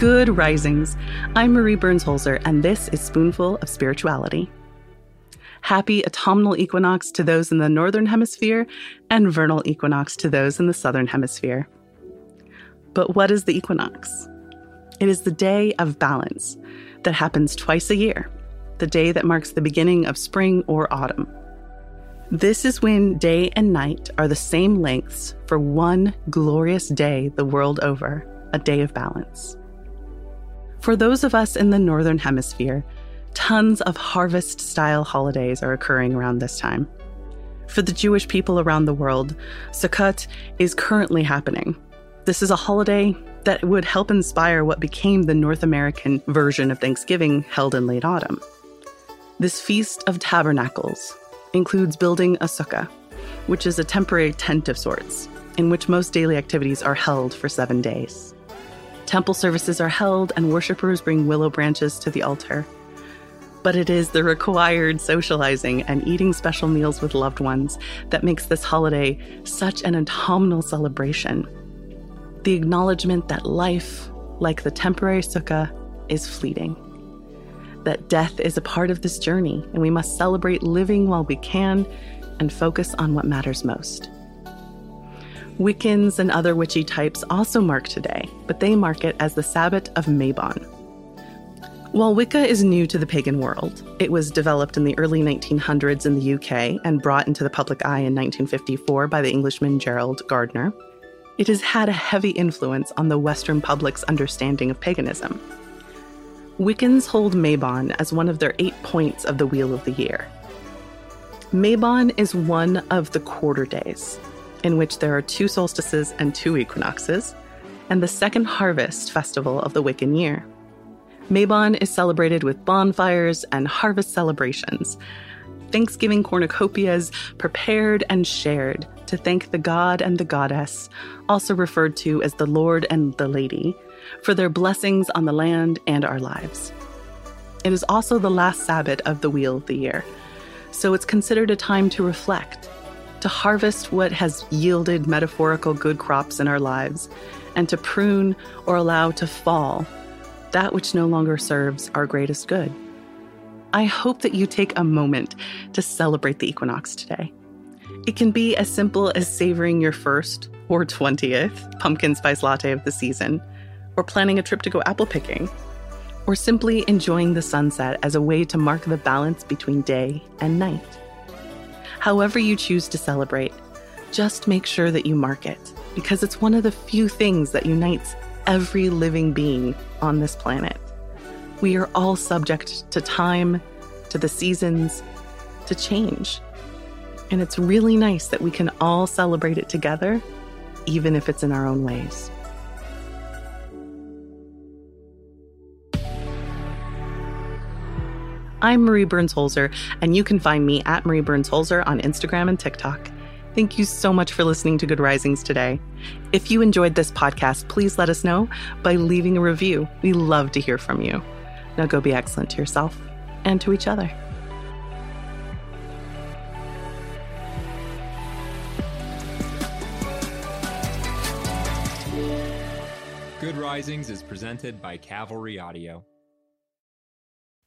Good risings. I'm Marie Burns Holzer, and this is Spoonful of Spirituality. Happy autumnal equinox to those in the northern hemisphere, and vernal equinox to those in the southern hemisphere. But what is the equinox? It is the day of balance that happens twice a year, the day that marks the beginning of spring or autumn. This is when day and night are the same lengths for one glorious day the world over, a day of balance. For those of us in the Northern Hemisphere, tons of harvest style holidays are occurring around this time. For the Jewish people around the world, Sukkot is currently happening. This is a holiday that would help inspire what became the North American version of Thanksgiving held in late autumn. This Feast of Tabernacles includes building a sukkah, which is a temporary tent of sorts, in which most daily activities are held for seven days. Temple services are held and worshippers bring willow branches to the altar. But it is the required socializing and eating special meals with loved ones that makes this holiday such an autumnal celebration. The acknowledgement that life, like the temporary sukkah, is fleeting. That death is a part of this journey, and we must celebrate living while we can and focus on what matters most. Wiccans and other witchy types also mark today, but they mark it as the Sabbat of Mabon. While Wicca is new to the pagan world, it was developed in the early 1900s in the UK and brought into the public eye in 1954 by the Englishman Gerald Gardner. It has had a heavy influence on the Western public's understanding of paganism. Wiccans hold Mabon as one of their eight points of the Wheel of the Year. Mabon is one of the quarter days, in which there are two solstices and two equinoxes, and the second harvest festival of the Wiccan year. Mabon is celebrated with bonfires and harvest celebrations, Thanksgiving cornucopias prepared and shared to thank the god and the goddess, also referred to as the Lord and the Lady, for their blessings on the land and our lives. It is also the last Sabbath of the Wheel of the Year, so it's considered a time to reflect to harvest what has yielded metaphorical good crops in our lives, and to prune or allow to fall that which no longer serves our greatest good. I hope that you take a moment to celebrate the equinox today. It can be as simple as savoring your first or 20th pumpkin spice latte of the season, or planning a trip to go apple picking, or simply enjoying the sunset as a way to mark the balance between day and night. However, you choose to celebrate, just make sure that you mark it because it's one of the few things that unites every living being on this planet. We are all subject to time, to the seasons, to change. And it's really nice that we can all celebrate it together, even if it's in our own ways. I'm Marie Burns Holzer, and you can find me at Marie Burns Holzer on Instagram and TikTok. Thank you so much for listening to Good Risings today. If you enjoyed this podcast, please let us know by leaving a review. We love to hear from you. Now go be excellent to yourself and to each other. Good Risings is presented by Cavalry Audio.